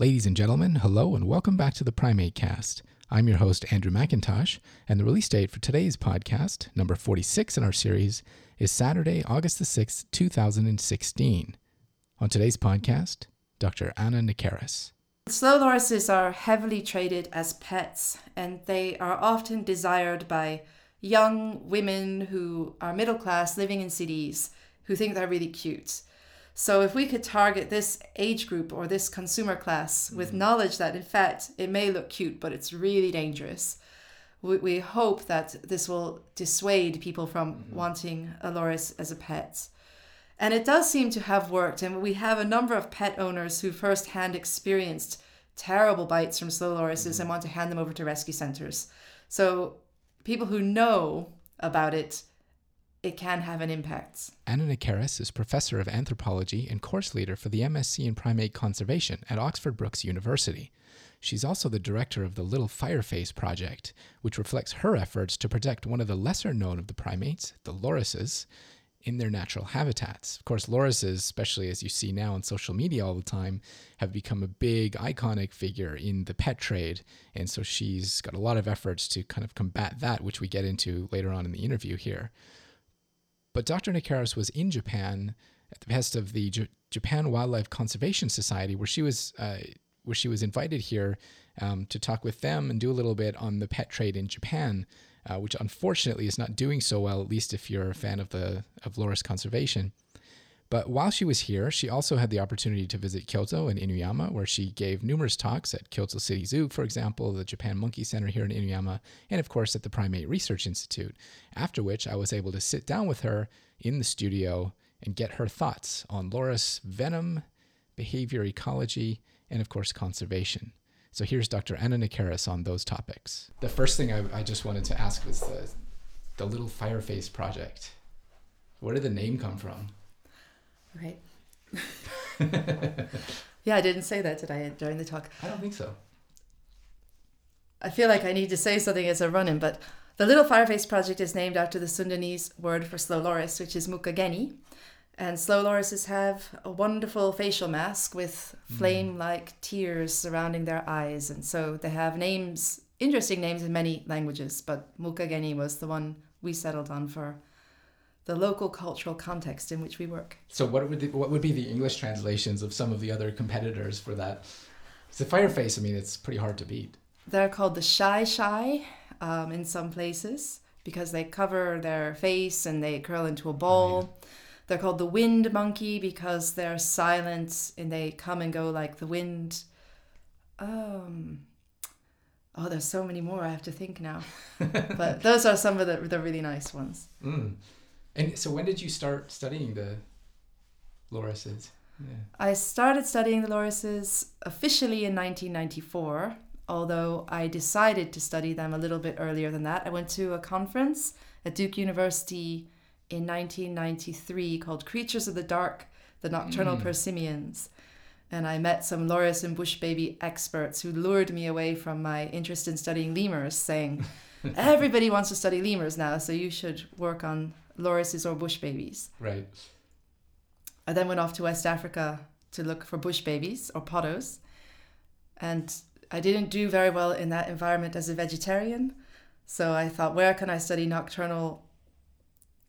Ladies and gentlemen, hello and welcome back to the Primate Cast. I'm your host, Andrew McIntosh, and the release date for today's podcast, number 46 in our series, is Saturday, August the 6th, 2016. On today's podcast, Dr. Anna Nekaris. Slow lorises are heavily traded as pets, and they are often desired by young women who are middle class living in cities who think they're really cute. So, if we could target this age group or this consumer class with mm. knowledge that, in fact, it may look cute, but it's really dangerous, we, we hope that this will dissuade people from mm-hmm. wanting a loris as a pet. And it does seem to have worked. And we have a number of pet owners who firsthand experienced terrible bites from slow lorises mm-hmm. and want to hand them over to rescue centers. So people who know about it, it can have an impact. Anna Nekaris is professor of anthropology and course leader for the MSc in primate conservation at Oxford Brookes University. She's also the director of the Little Fireface Project, which reflects her efforts to protect one of the lesser known of the primates, the lorises, in their natural habitats. Of course, lorises, especially as you see now on social media all the time, have become a big iconic figure in the pet trade. And so she's got a lot of efforts to kind of combat that, which we get into later on in the interview here. But Dr. Nekaris was in Japan at the behest of the J- Japan Wildlife Conservation Society, where she was uh, where she was invited here um, to talk with them and do a little bit on the pet trade in Japan uh, which unfortunately is not doing so well, at least if you're a fan of the of loris conservation. But while she was here, she also had the opportunity to visit Kyoto and Inuyama, where she gave numerous talks at Kyoto City Zoo, for example, the Japan Monkey Center here in Inuyama, and of course at the Primate Research Institute. After which, I was able to sit down with her in the studio and get her thoughts on loris venom, behavior ecology, and of course conservation. So here's Dr. Anna Nekaris on those topics. The first thing I, I just wanted to ask was the, the Little Fireface Project. Where did the name come from? Right. yeah, I didn't say that, did I, during the talk? I don't think so. I feel like I need to say something as a run in, but the Little Fireface Project is named after the Sundanese word for slow loris, which is mukageni, and slow lorises have a wonderful facial mask with hmm. flame like tears surrounding their eyes. And so they have names, interesting names in many languages, but Mukageni was the one we settled on for the local cultural context in which we work. So what would the, what would be the English translations of some of the other competitors for that? The fireface, I mean, it's pretty hard to beat. They're called the shy shy um, in some places because they cover their face and they curl into a ball. Right. They're called the wind monkey because they're silent and they come and go like the wind. Um, oh, there's so many more. I have to think now. but those are some of the, the really nice ones. Mm. And so when did you start studying the lorises? Yeah. I started studying the lorises officially in 1994, although I decided to study them a little bit earlier than that. I went to a conference at Duke University in 1993 called Creatures of the Dark, the Nocturnal Mm. Prosimians. And I met some loris and bush baby experts who lured me away from my interest in studying lemurs, saying, Everybody wants to study lemurs now, so you should work on lorises or bush babies. Right. I then went off to West Africa to look for bush babies or pottos. And I didn't do very well in that environment as a vegetarian. So I thought, where can I study nocturnal,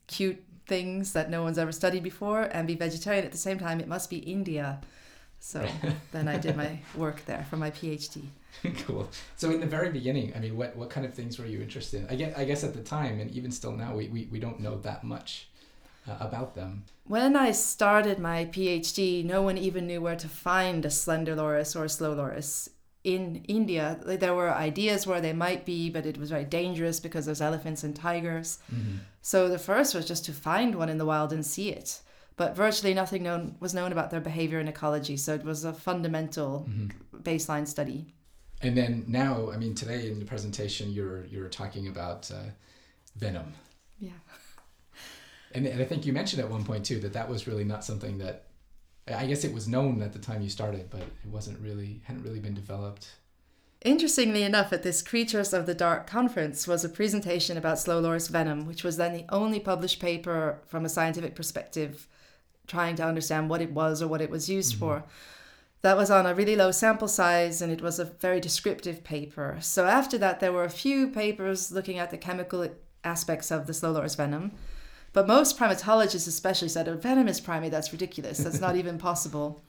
cute things that no one's ever studied before and be vegetarian at the same time? It must be India. So then I did my work there for my PhD. cool. So in the very beginning, I mean, what, what kind of things were you interested in? I guess, I guess at the time, and even still now, we, we, we don't know that much uh, about them. When I started my PhD, no one even knew where to find a slender loris or a slow loris. In India, like, there were ideas where they might be, but it was very dangerous because there's elephants and tigers. Mm-hmm. So the first was just to find one in the wild and see it. But virtually nothing known was known about their behavior and ecology. So it was a fundamental Mm-hmm. baseline study. And then now, I mean, today in the presentation, you're you're talking about uh, venom, Yeah. and, and I think you mentioned at one point too that that was really not something that I guess it was known at the time you started, but it wasn't really hadn't really been developed. Interestingly enough, at this Creatures of the Dark conference was a presentation about slow loris venom, which was then the only published paper from a scientific perspective trying to understand what it was or what it was used for. That was on a really low sample size and it was a very descriptive paper. So after that, there were a few papers looking at the chemical aspects of the slow loris venom. But most primatologists, especially, said a venomous primate, that's ridiculous. That's not even possible.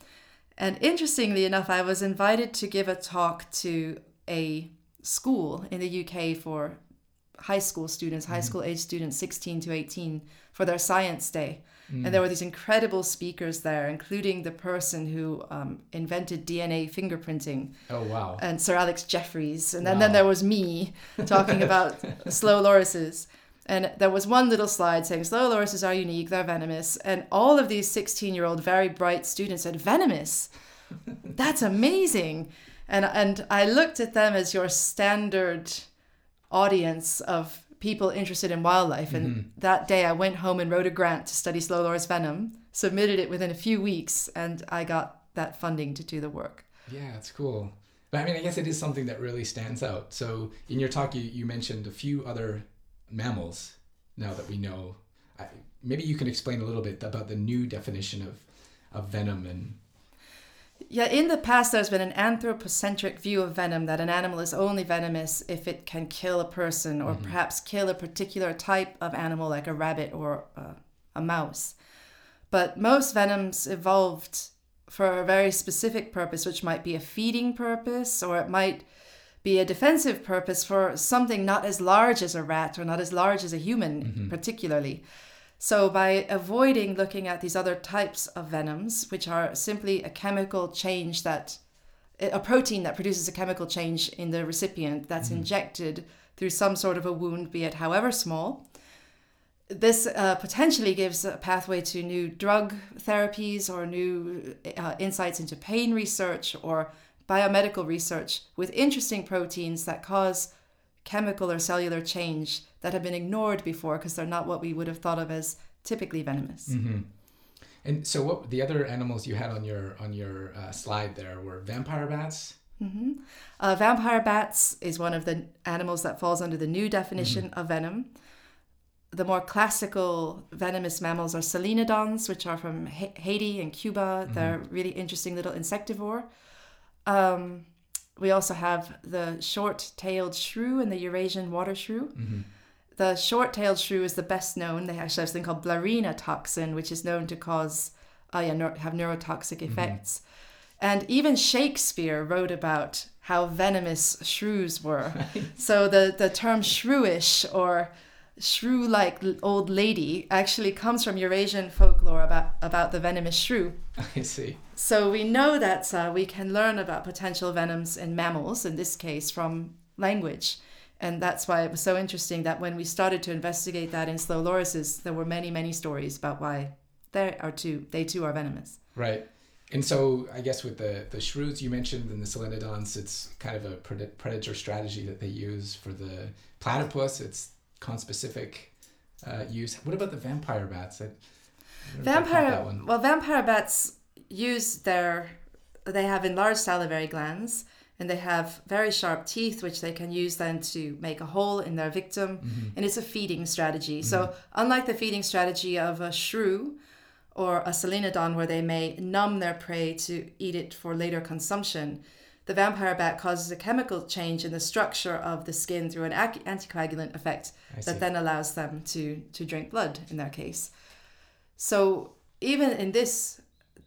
And interestingly enough, I was invited to give a talk to a school in the UK for high school students, high mm-hmm. school age students, 16 to 18, for their science day. And there were these incredible speakers there, including the person who um, invented DNA fingerprinting. Oh, wow. And Sir Alex Jeffreys. And then, then there was me talking about slow lorises. And there was one little slide saying slow lorises are unique, they're venomous. And all of these 16 year old, very bright students said, Venomous? That's amazing. And, and I looked at them as your standard audience of people interested in wildlife. And mm-hmm. that day I went home and wrote a grant to study slow loris venom, submitted it within a few weeks, and I got that funding to do the work. Yeah, it's cool. But I mean, I guess it is something that really stands out. So in your talk, you, you mentioned a few other mammals now that we know. I, maybe you can explain a little bit about the new definition of, of venom and Yeah, in the past, there's been an anthropocentric view of venom that an animal is only venomous if it can kill a person or perhaps kill a particular type of animal, like a rabbit or uh, a mouse. But most venoms evolved for a very specific purpose, which might be a feeding purpose or it might be a defensive purpose for something not as large as a rat or not as large as a human, particularly. So, by avoiding looking at these other types of venoms, which are simply a chemical change that, a protein that produces a chemical change in the recipient that's injected through some sort of a wound, be it however small, this uh, potentially gives a pathway to new drug therapies or new uh, insights into pain research or biomedical research with interesting proteins that cause chemical or cellular change that have been ignored before because they're not what we would have thought of as typically venomous. and so what the other animals you had on your on your uh, slide there were vampire bats. Uh, vampire bats is one of the animals that falls under the new definition of venom. The more classical venomous mammals are solenodons, which are from Ha- Haiti and Cuba. They're really interesting little insectivore. Um, we also have the short-tailed shrew and the Eurasian water shrew. The short-tailed shrew is the best known. They actually have something called blarina toxin, which is known to cause, uh, yeah, neur- have neurotoxic effects. And even Shakespeare wrote about how venomous shrews were. So the, the term shrewish or shrew like old lady actually comes from Eurasian folklore about, about the venomous shrew. I see. So we know that uh, we can learn about potential venoms in mammals, in this case from language. And that's why it was so interesting that when we started to investigate that in slow lorises, there were many, many stories about why they are too, they too are venomous. Right. And so I guess with the the shrews you mentioned and the solenodons, it's kind of a predator strategy that they use for the platypus. It's conspecific uh, use. What about the vampire bats? I, I never quite caught Vampire, that well, vampire bats use their, they have enlarged salivary glands and they have very sharp teeth, which they can use then to make a hole in their victim. Mm-hmm. And it's a feeding strategy. So, unlike the feeding strategy of a shrew or a solenodon, where they may numb their prey to eat it for later consumption, the vampire bat causes a chemical change in the structure of the skin through an ac- anticoagulant effect that then allows them to, to drink blood in their case. So even in this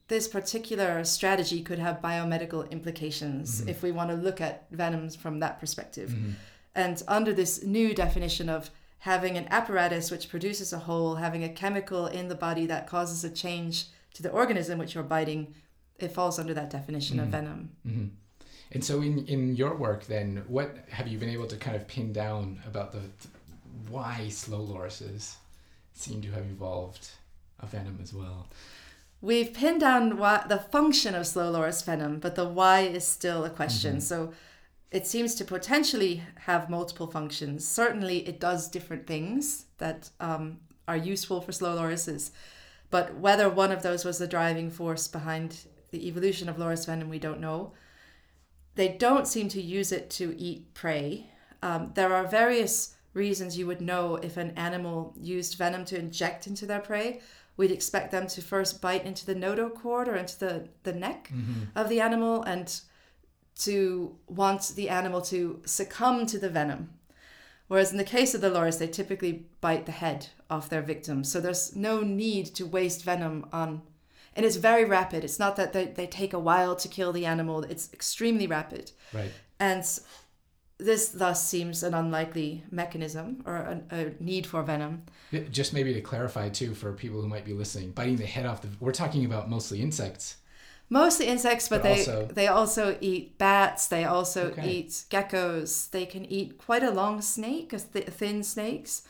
this particular strategy could have biomedical implications mm-hmm. if we want to look at venoms from that perspective. Mm-hmm. And under this new definition of having an apparatus which produces a hole, having a chemical in the body that causes a change to the organism which you're biting, it falls under that definition of mm-hmm. venom. And so in in your work then, what have you been able to kind of pin down about the why slow lorises seem to have evolved a venom as well? We've pinned down why, the function of slow loris venom, but the why is still a question. So it seems to potentially have multiple functions. Certainly, it does different things that um, are useful for slow lorises. But whether one of those was the driving force behind the evolution of loris venom, we don't know. They don't seem to use it to eat prey. Um, there are various reasons you would know if an animal used venom to inject into their prey. we'd expect them to first bite into the notochord or into the, the neck of the animal and to want the animal to succumb to the venom. Whereas in the case of the loris, they typically bite the head off their victim. So there's no need to waste venom on. And it's very rapid. It's not that they, they take a while to kill the animal, it's extremely rapid. Right. And this thus seems an unlikely mechanism or a, a need for venom. Just maybe to clarify too for people who might be listening, biting the head off the. We're talking about mostly insects. Mostly insects, but, But they also- they also eat bats. They also Okay. eat geckos. They can eat quite a long snake, a th- thin snakes.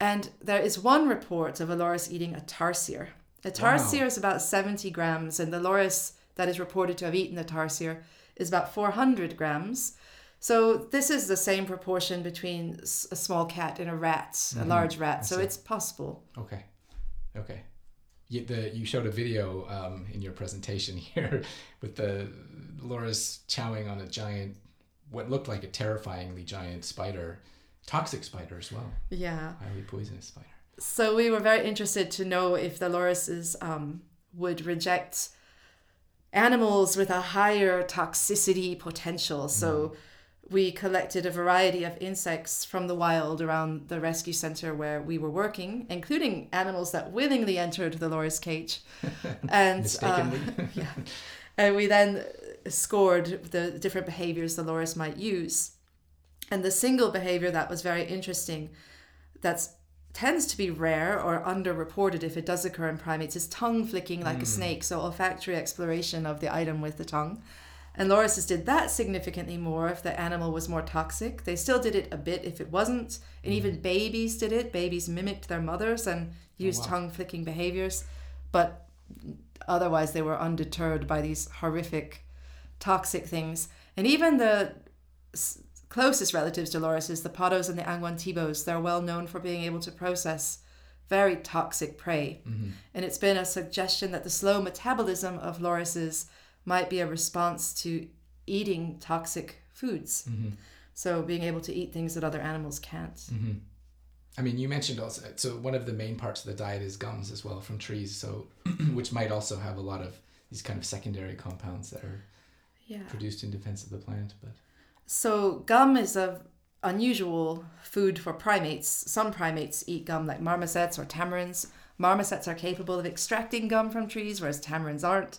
And there is one report of a loris eating a tarsier. A tarsier is about seventy grams, and the loris that is reported to have eaten the tarsier is about four hundred grams. So this is the same proportion between a small cat and a rat, a large rat. So it's possible. Okay. Okay. You, the, you showed a video um, in your presentation here with the loris chowing on a giant, what looked like a terrifyingly giant spider, toxic spider as well, Yeah. highly poisonous spider. So we were very interested to know if the lorises um, would reject animals with a higher toxicity potential. So we collected a variety of insects from the wild around the rescue center where we were working, including animals that willingly entered the loris cage. and uh, yeah. And we then scored the different behaviors the loris might use. And the single behavior that was very interesting, that's tends to be rare or underreported if it does occur in primates, is tongue flicking like a hmm. snake. So olfactory exploration of the item with the tongue. And lorises did that significantly more if the animal was more toxic. They still did it a bit if it wasn't. And even hmm. babies did it. Babies mimicked their mothers and oh, used wow. tongue flicking behaviors. But otherwise, they were undeterred by these horrific, toxic things. And even the closest relatives to lorises, the pottos and the angwantibos, they're well known for being able to process very toxic prey. Mm-hmm. And it's been a suggestion that the slow metabolism of lorises might be a response to eating toxic foods. Mm-hmm. So being able to eat things that other animals can't. Mm-hmm. I mean, you mentioned also, so one of the main parts of the diet is gums as well from trees, so which might also have a lot of these kind of secondary compounds that are Yeah. produced in defense of the plant. But So gum is a unusual food for primates. Some primates eat gum like marmosets or tamarins. Marmosets are capable of extracting gum from trees, whereas tamarins aren't.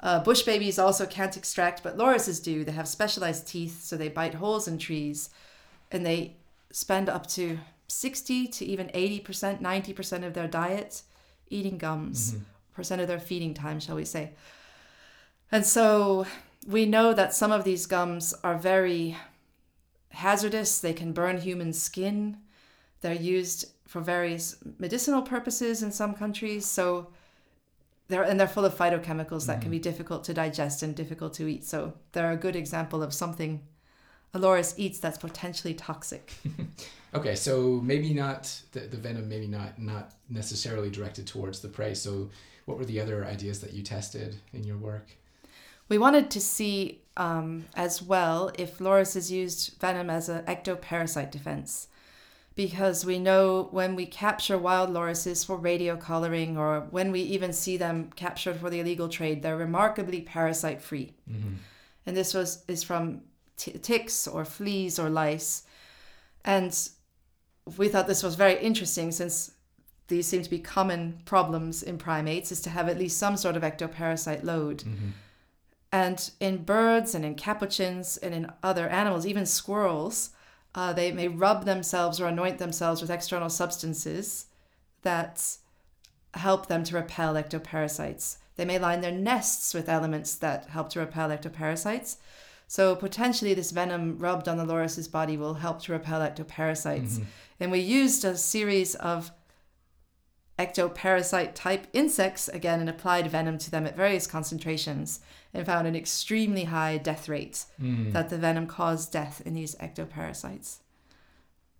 Uh, bush babies also can't extract, but lorises do. They have specialized teeth, so they bite holes in trees, and they spend up to 60 to even 80%, 90% of their diet eating gums, percent of their feeding time, shall we say. And so we know that some of these gums are very hazardous. They can burn human skin. They're used for various medicinal purposes in some countries. So they're and they're full of phytochemicals that can be mm. difficult to digest and difficult to eat. So they're a good example of something a loris eats that's potentially toxic. okay, so maybe not the, the venom, maybe not not necessarily directed towards the prey. So what were the other ideas that you tested in your work? We wanted to see um, as well if lorises used venom as an ectoparasite defense. Because we know when we capture wild lorises for radio collaring or when we even see them captured for the illegal trade, they're remarkably parasite free. And this was is from t- ticks or fleas or lice. And we thought this was very interesting since these seem to be common problems in primates is to have at least some sort of ectoparasite load. And in birds and in capuchins and in other animals, even squirrels, uh, they may rub themselves or anoint themselves with external substances that help them to repel ectoparasites. They may line their nests with elements that help to repel ectoparasites. So potentially, this venom rubbed on the loris's body will help to repel ectoparasites. And we used a series of ectoparasite type insects again and applied venom to them at various concentrations and found an extremely high death rate hmm. that the venom caused death in these ectoparasites.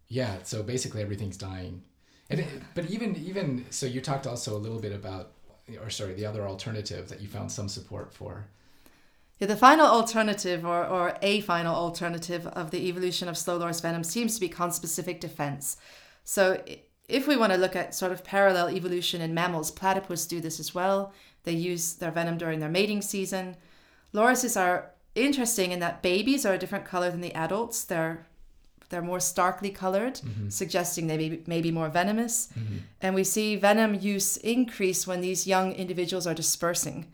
Yeah, so basically everything's dying. And it, but even even so you talked also a little bit about or sorry, the other alternative that you found some support for. Yeah, the final alternative, or, or a final alternative of the evolution of slow loris venom, seems to be conspecific defense. So, if we want to look at sort of parallel evolution in mammals, platypus do this as well. They use their venom during their mating season. Lorises are interesting in that babies are a different color than the adults. They're they're more starkly colored, mm-hmm. suggesting they may be, may be more venomous. Mm-hmm. And we see venom use increase when these young individuals are dispersing.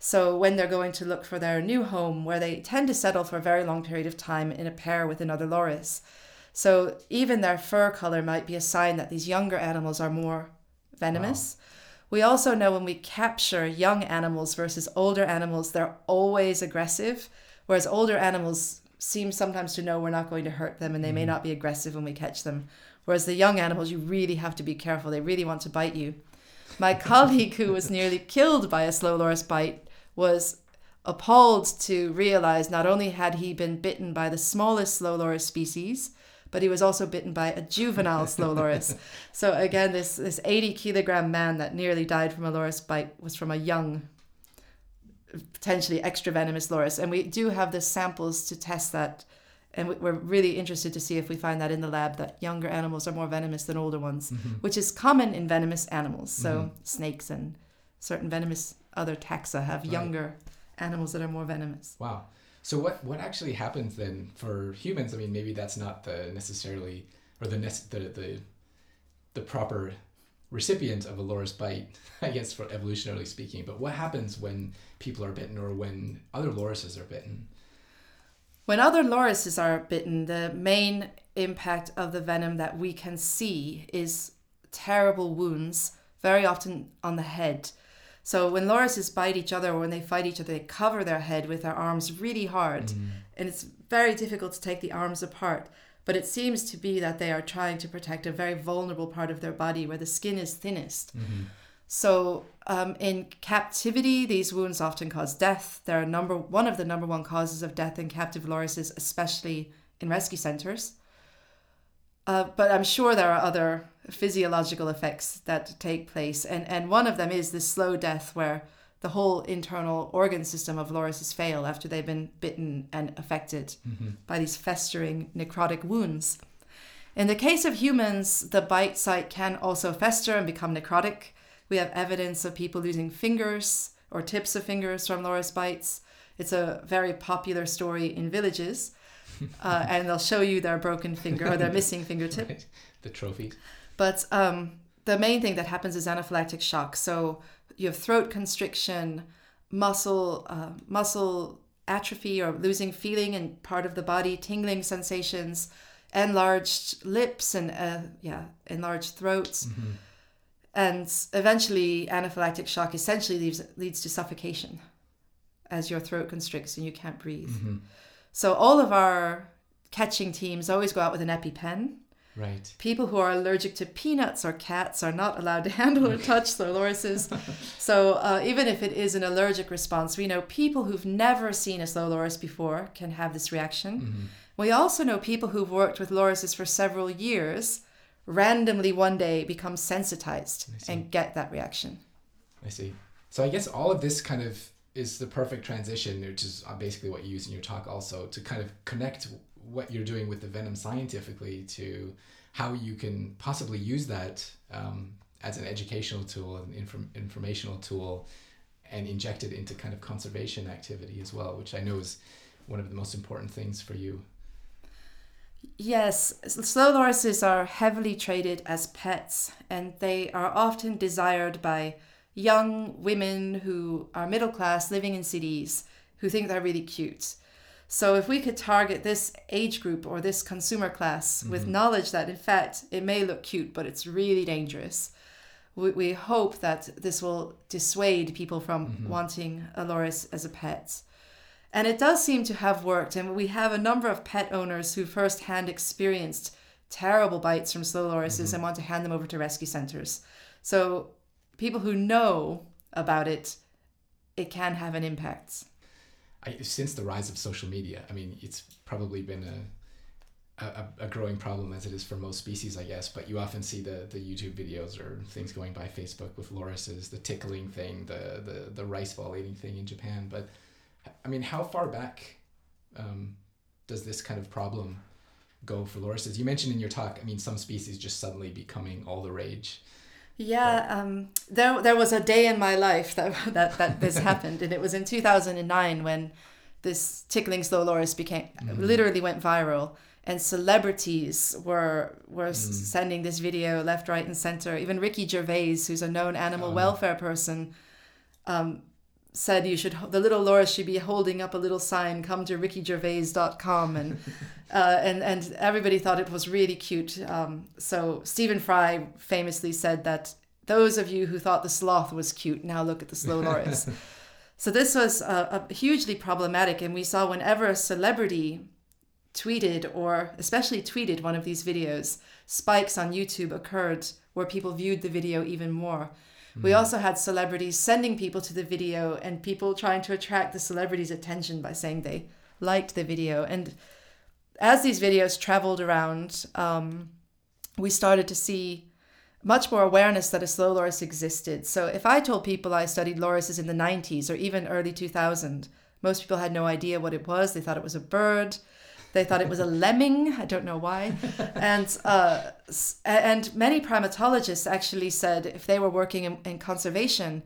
So when they're going to look for their new home, where they tend to settle for a very long period of time in a pair with another loris. So even their fur color might be a sign that these younger animals are more venomous. Wow. We also know when we capture young animals versus older animals, they're always aggressive, whereas older animals seem sometimes to know we're not going to hurt them and they may mm. not be aggressive when we catch them. Whereas the young animals, you really have to be careful. They really want to bite you. My colleague, who was nearly killed by a slow loris bite, was appalled to realize not only had he been bitten by the smallest slow loris species, but he was also bitten by a juvenile slow loris. so again, this this 80 kilogram man that nearly died from a loris bite was from a young, potentially extra venomous loris. And we do have the samples to test that. And we're really interested to see if we find that in the lab that younger animals are more venomous than older ones, mm-hmm. which is common in venomous animals. So mm-hmm. snakes and certain venomous other taxa have right. younger animals that are more venomous. Wow. So what what actually happens then for humans? I mean, maybe that's not the necessarily or the the the, the proper recipient of a loris bite, I guess, for evolutionarily speaking. But what happens when people are bitten or when other lorises are bitten? When other lorises are bitten, the main impact of the venom that we can see is terrible wounds, very often on the head. So when lorises bite each other or when they fight each other, they cover their head with their arms really hard. Mm. And it's very difficult to take the arms apart. But it seems to be that they are trying to protect a very vulnerable part of their body where the skin is thinnest. Mm-hmm. So um, in captivity, these wounds often cause death. They're number one of the number one causes of death in captive lorises, especially in rescue centers. Uh, but I'm sure there are other physiological effects that take place. And, and one of them is this slow death where the whole internal organ system of lorises fail after they've been bitten and affected mm-hmm. by these festering necrotic wounds. In the case of humans, the bite site can also fester and become necrotic. We have evidence of people losing fingers or tips of fingers from loris bites. It's a very popular story in villages. Uh, and they'll show you their broken finger or their missing fingertip. Right. The trophies. But um, the main thing that happens is anaphylactic shock. So you have throat constriction, muscle uh, muscle atrophy or losing feeling in part of the body, tingling sensations, enlarged lips and uh, yeah, enlarged throats. Mm-hmm. And eventually, anaphylactic shock essentially leads, leads to suffocation as your throat constricts and you can't breathe. Mm-hmm. So, all of our catching teams always go out with an EpiPen Right. People who are allergic to peanuts or cats are not allowed to handle or touch their lorises. so uh, even if it is an allergic response, we know people who've never seen a slow loris before can have this reaction. Mm-hmm. We also know people who've worked with lorises for several years randomly one day become sensitized and get that reaction. I see. So I guess all of this kind of is the perfect transition, which is uh, basically what you use in your talk also to kind of connect what you're doing with the venom scientifically to how you can possibly use that um, as an educational tool, an inform- informational tool, and inject it into kind of conservation activity as well, which I know is one of the most important things for you. Yes, slow lorises are heavily traded as pets, and they are often desired by young women who are middle class living in cities who think they're really cute. So if we could target this age group or this consumer class mm-hmm. with knowledge that in fact it may look cute, but it's really dangerous, we, we hope that this will dissuade people from mm-hmm. wanting a loris as a pet. And it does seem to have worked. And we have a number of pet owners who firsthand experienced terrible bites from slow lorises mm-hmm. and want to hand them over to rescue centers. So people who know about it, it can have an impact. I, since the rise of social media, I mean, it's probably been a, a, a growing problem as it is for most species, I guess. But you often see the, the YouTube videos or things going by Facebook with lorises, the tickling thing, the, the, the rice ball eating thing in Japan. But I mean, how far back um, does this kind of problem go for lorises. You mentioned in your talk, I mean, some species just suddenly becoming all the rage. Yeah, um, there there was a day in my life that that, that this happened, and it was in 2009 when this tickling slow loris became mm-hmm. literally went viral, and celebrities were were mm. sending this video left, right, and center. Even Ricky Gervais, who's a known animal oh. welfare person, um, said you should the little loris should be holding up a little sign come to rickygervais.com and uh, and and everybody thought it was really cute. Um, so stephen fry famously said that those of you who thought the sloth was cute now look at the slow loris so this was uh, hugely problematic and we saw whenever a celebrity tweeted or especially tweeted one of these videos spikes on youtube occurred where people viewed the video even more we hmm. also had celebrities sending people to the video and people trying to attract the celebrities' attention by saying they liked the video. And as these videos traveled around, um, we started to see much more awareness that a slow loris existed. So if I told people I studied lorises in the 90s or even early 2000, most people had no idea what it was. They thought it was a bird. They thought it was a lemming. I don't know why. And uh, and many primatologists actually said if they were working in, in conservation,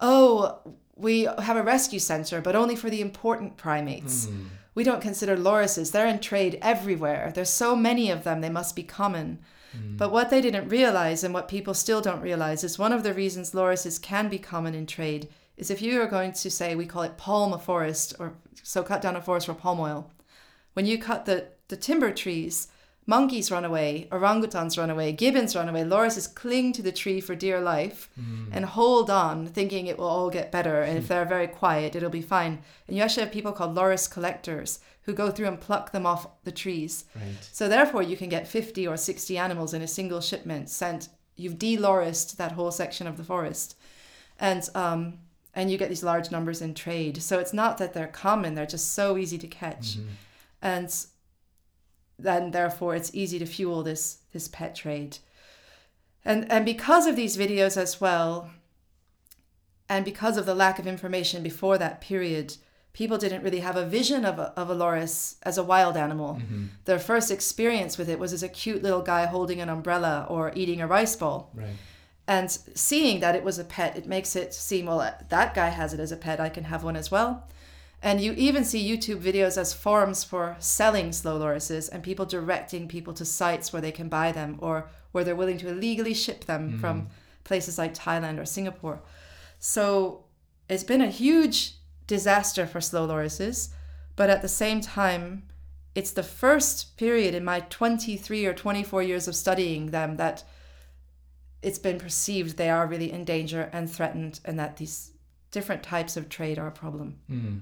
oh, we have a rescue center, but only for the important primates. Mm. We don't consider lorises. They're in trade everywhere. There's so many of them, they must be common. Mm. But what they didn't realize, and what people still don't realize, is one of the reasons lorises can be common in trade is if you are going to say, we call it palm a forest, or so cut down a forest for palm oil, when you cut the, the timber trees, monkeys run away, orangutans run away, gibbons run away, lorises cling to the tree for dear life mm. and hold on, thinking it will all get better. And if they're very quiet, it'll be fine. And you actually have people called loris collectors who go through and pluck them off the trees. Right. So therefore, you can get 50 or 60 animals in a single shipment sent. You've de-lorised that whole section of the forest. And um, and you get these large numbers in trade. So it's not that they're common, they're just so easy to catch. Mm-hmm and then therefore it's easy to fuel this this pet trade and and because of these videos as well and because of the lack of information before that period people didn't really have a vision of a, of a loris as a wild animal mm-hmm. their first experience with it was as a cute little guy holding an umbrella or eating a rice ball right. and seeing that it was a pet it makes it seem well that guy has it as a pet i can have one as well and you even see YouTube videos as forums for selling slow lorises and people directing people to sites where they can buy them or where they're willing to illegally ship them mm-hmm. from places like Thailand or Singapore. So it's been a huge disaster for slow lorises, but at the same time, it's the first period in my 23 or 24 years of studying them that it's been perceived they are really in danger and threatened and that these different types of trade are a problem. Mm.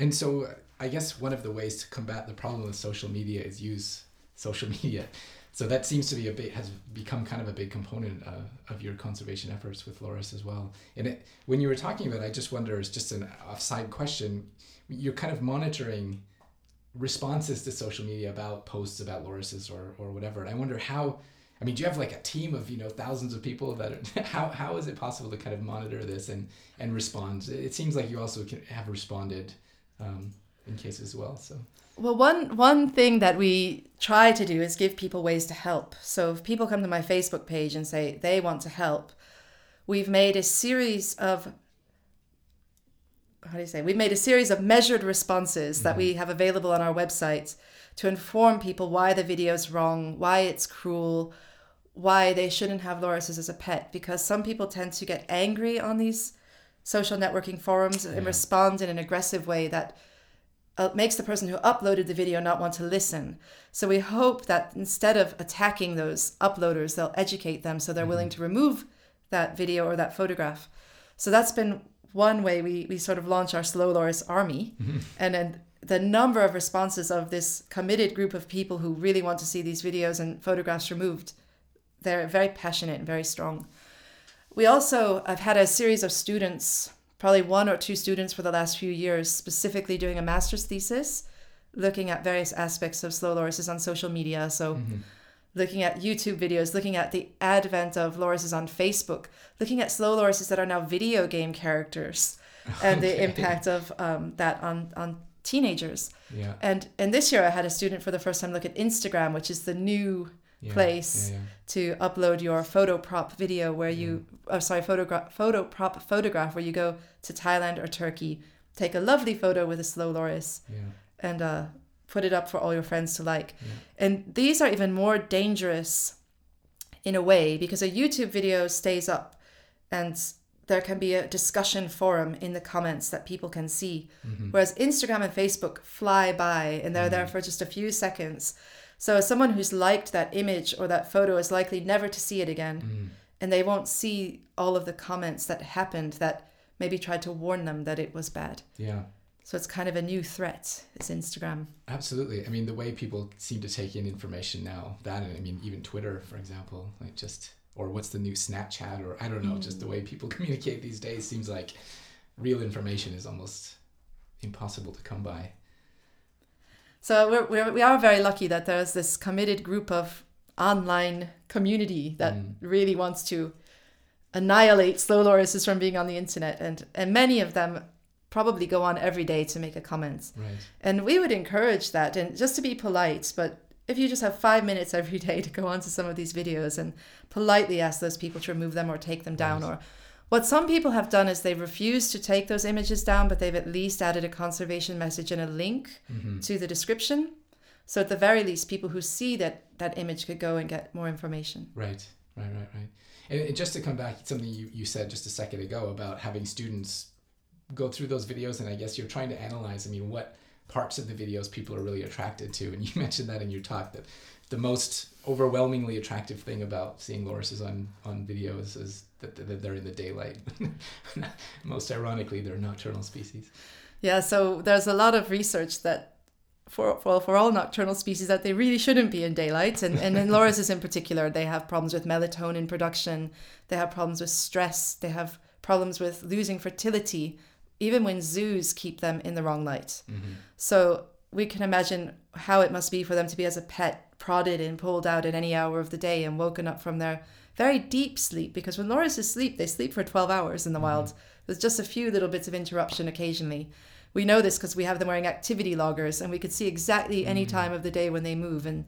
And so I guess one of the ways to combat the problem with social media is use social media. So that seems to be a big has become kind of a big component uh, of your conservation efforts with Loris as well. And it, when you were talking about, it, I just wonder, as just an offside question, you're kind of monitoring responses to social media about posts about lorises or or whatever. And I wonder how. I mean, do you have like a team of you know thousands of people that are, how how is it possible to kind of monitor this and and respond? It seems like you also can have responded um, in cases as well. So. Well, one one thing that we try to do is give people ways to help. So if people come to my Facebook page and say they want to help, we've made a series of how do you say? We've made a series of measured responses mm-hmm. that we have available on our website to inform people why the video is wrong, why it's cruel, why they shouldn't have lorises as a pet. Because some people tend to get angry on these social networking forums yeah. and respond in an aggressive way that uh, makes the person who uploaded the video not want to listen. So we hope that instead of attacking those uploaders, they'll educate them so they're mm-hmm. willing to remove that video or that photograph. So that's been one way we, we sort of launch our Slow Loris army. Mm-hmm. And then the number of responses of this committed group of people who really want to see these videos and photographs removed, they're very passionate and very strong. We also have had a series of students, probably one or two students for the last few years, specifically doing a master's thesis, looking at various aspects of slow lorises on social media. So, mm-hmm. looking at YouTube videos, looking at the advent of lorises on Facebook, looking at slow lorises that are now video game characters, and the impact of um, that on on teenagers. Yeah. And and this year I had a student for the first time look at Instagram, which is the new yeah, place Yeah, yeah. to upload your photo prop video where you oh sorry photograph photo prop photograph where you go to Thailand or Turkey take a lovely photo with a slow loris and uh, put it up for all your friends to like and these are even more dangerous in a way because a YouTube video stays up and there can be a discussion forum in the comments that people can see Mhm. whereas Instagram and Facebook fly by and they're there Mhm. for just a few seconds so someone who's liked that image or that photo is likely never to see it again Mm. and they won't see all of the comments that happened that maybe tried to warn them that it was bad. Yeah. So it's kind of a new threat, is Instagram. Absolutely. I mean, the way people seem to take in information now, that, and I mean, even Twitter, for example, like just, or what's the new Snapchat, or I don't know, just the way people communicate these days seems like real information is almost impossible to come by. So we're, we're, we are very lucky that there's this committed group of online community that Mm. really wants to annihilate slow lorises from being on the internet. And, and many of them probably go on every day to make a comment. Right. And we would encourage that and just to be polite, but if you just have five minutes every day to go onto some of these videos and politely ask those people to remove them or take them down Right. or what some people have done is they've refused to take those images down, but they've at least added a conservation message and a link hmm to the description. So at the very least, people who see that that image could go and get more information. Right, right, right, right. And, just to come back, to something you, you said just a second ago about having students go through those videos, and I guess you're trying to analyze, I mean, what parts of the videos people are really attracted to. And you mentioned that in your talk that the most overwhelmingly attractive thing about seeing lorises on, on videos is that, they're in the daylight. most ironically, they're nocturnal species. Yeah, so there's a lot of research that for for, for all nocturnal species that they really shouldn't be in daylight. And, and in lorises in particular, they have problems with melatonin production, they have problems with stress, they have problems with losing fertility, even when zoos keep them in the wrong light. Mm-hmm. So we can imagine how it must be for them to be as a pet prodded and pulled out at any hour of the day and woken up from their very deep sleep because when lorises sleep they sleep for 12 hours in the wild. There's just a few little bits of interruption occasionally. We know this because we have them wearing activity loggers and we could see exactly any time of the day when they move and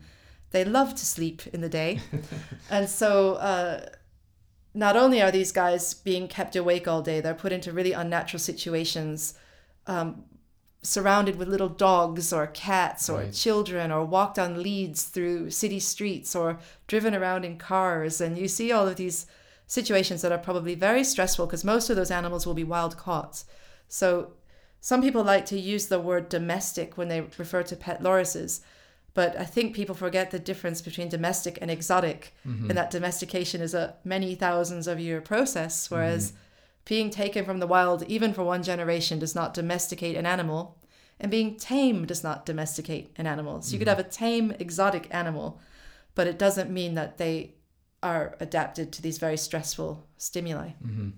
they love to sleep in the day. And so uh, not only are these guys being kept awake all day they're put into really unnatural situations um, surrounded with little dogs or cats or Right. children or walked on leads through city streets or driven around in cars and you see all of these situations that are probably very stressful because most of those animals will be wild caught so some people like to use the word domestic when they refer to pet lorises but i think people forget the difference between domestic and exotic Mm-hmm. and that domestication is a many thousands of year process whereas being taken from the wild even for one generation does not domesticate an animal and being tame does not domesticate an animal. So you could have a tame exotic animal but it doesn't mean that they are adapted to these very stressful stimuli. Mm-hmm.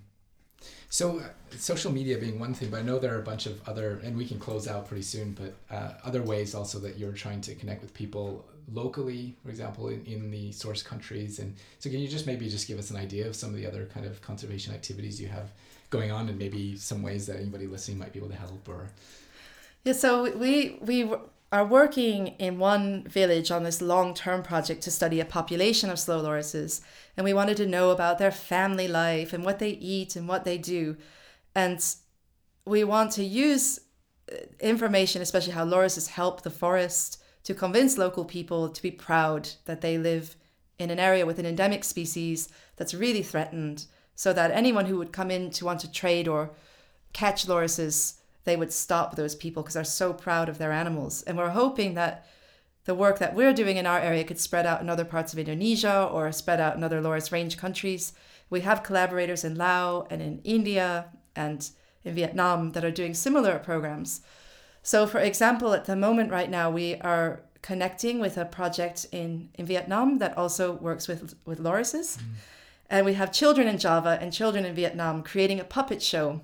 So, uh, social media being one thing, but I know there are a bunch of other, and we can close out pretty soon, but uh, other ways also that you're trying to connect with people locally, for example, in, in the source countries. And so, can you just maybe just give us an idea of some of the other kind of conservation activities you have going on, and maybe some ways that anybody listening might be able to help? Or Yeah, so we we are working in one village on this long-term project to study a population of slow lorises, and we wanted to know about their family life and what they eat and what they do, and we want to use uh, information, especially how lorises help the forest, to convince local people to be proud that they live in an area with an endemic species that's really threatened, so that anyone who would come in to want to trade or catch lorises they would stop those people because they're so proud of their animals. And we're hoping that the work that we're doing in our area could spread out in other parts of Indonesia or spread out in other Loris Range countries. We have collaborators in Laos and in India and in Vietnam that are doing similar programs. So, for example, at the moment right now, we are connecting with a project in, in Vietnam that also works with, with lorises. And we have children in Java and children in Vietnam creating a puppet show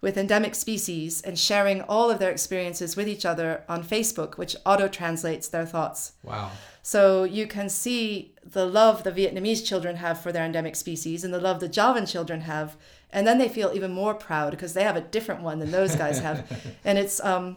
with endemic species and sharing all of their experiences with each other on Facebook, which auto translates their thoughts. wow, So you can see the love the Vietnamese children have for their endemic species and the love the Javan children have. And then they feel even more proud because they have a different one than those guys have. and it's um,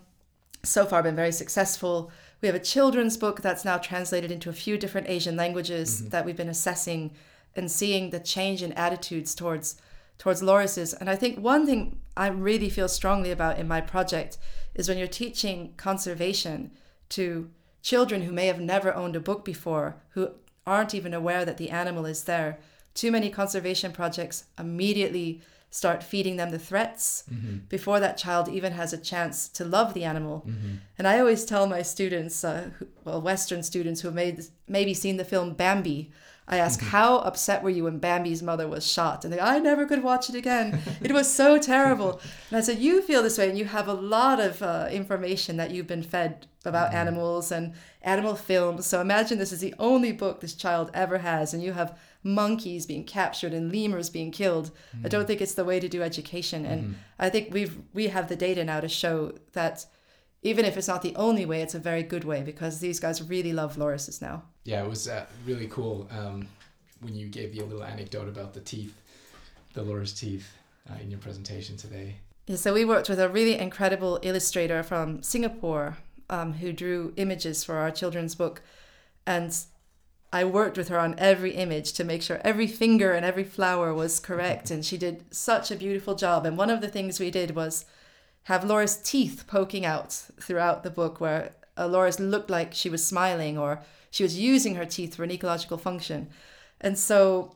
so far been very successful. We have a children's book that's now translated into a few different Asian languages mm-hmm. that we've been assessing and seeing the change in attitudes towards towards lorises. And I think one thing I really feel strongly about in my project is when you're teaching conservation to children who may have never owned a book before, who aren't even aware that the animal is there. Too many conservation projects immediately start feeding them the threats mm-hmm. before that child even has a chance to love the animal. Mm-hmm. And I always tell my students, uh, who, well, Western students who have made, maybe seen the film Bambi, I ask, mm-hmm. how upset were you when Bambi's mother was shot? And they go, I never could watch it again. it was so terrible. And I said, you feel this way, and you have a lot of uh, information that you've been fed about mm-hmm. animals and animal films. So imagine this is the only book this child ever has, and you have monkeys being captured and lemurs being killed. Mm-hmm. I don't mm-hmm. think it's the way to do education. And mm-hmm. I think we've we have the data now to show that even if it's not the only way, it's a very good way because these guys really love lorises now. Yeah, it was uh, really cool um, when you gave the little anecdote about the teeth, the loris teeth, uh, in your presentation today. Yeah, so we worked with a really incredible illustrator from Singapore um, who drew images for our children's book. And I worked with her on every image to make sure every finger and every flower was correct. And she did such a beautiful job. And one of the things we did was have loris teeth poking out throughout the book, where uh, loris looked like she was smiling or she was using her teeth for an ecological function. And so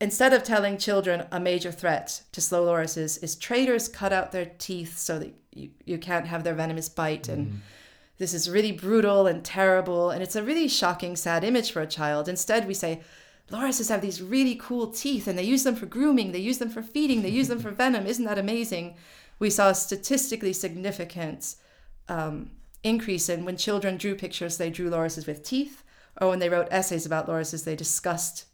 instead of telling children a major threat to slow lorises is traders cut out their teeth so that you, you can't have their venomous bite mm. This is really brutal and terrible and it's a really shocking sad image for a child instead we say lorises have these really cool teeth and they use them for grooming they use them for feeding they use them for venom isn't that amazing we saw a statistically significant um, increase in when children drew pictures, they drew lorises with teeth, or when they wrote essays about lorises, they discussed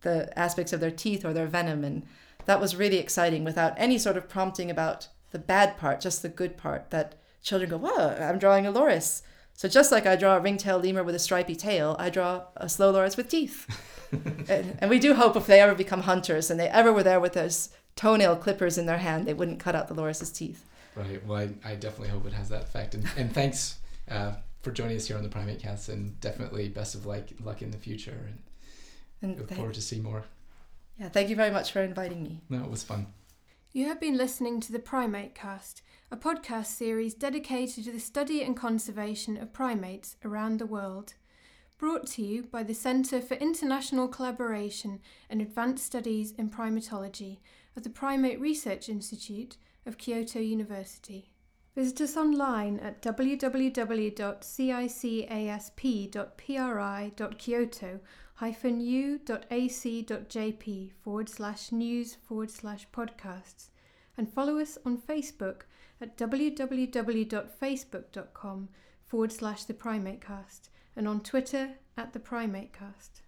the aspects of their teeth or their venom. And that was really exciting without any sort of prompting about the bad part, just the good part that children go, wow, I'm drawing a loris. So just like I draw a ringtail lemur with a stripy tail, I draw a slow loris with teeth. and, and, we do hope if they ever become hunters and they ever were there with those toenail clippers in their hand, they wouldn't cut out the loris's teeth. Right. Well, I, I definitely hope it has that effect. And, and thanks uh, for joining us here on the PrimateCast, and definitely best of luck, luck in the future. And, and look forward to see more. Yeah, thank you very much for inviting me. No, it was fun. You have been listening to the PrimateCast, a podcast series dedicated to the study and conservation of primates around the world. Brought to you by the Centre for International Collaboration and Advanced Studies in Primatology of the Primate Research Institute of Kyoto University. Visit us online at www.cicasp.pri.kyoto u.ac.jp forward slash news forward slash podcasts and follow us on Facebook at www.facebook.com forward slash the primate cast and on Twitter at the primate cast.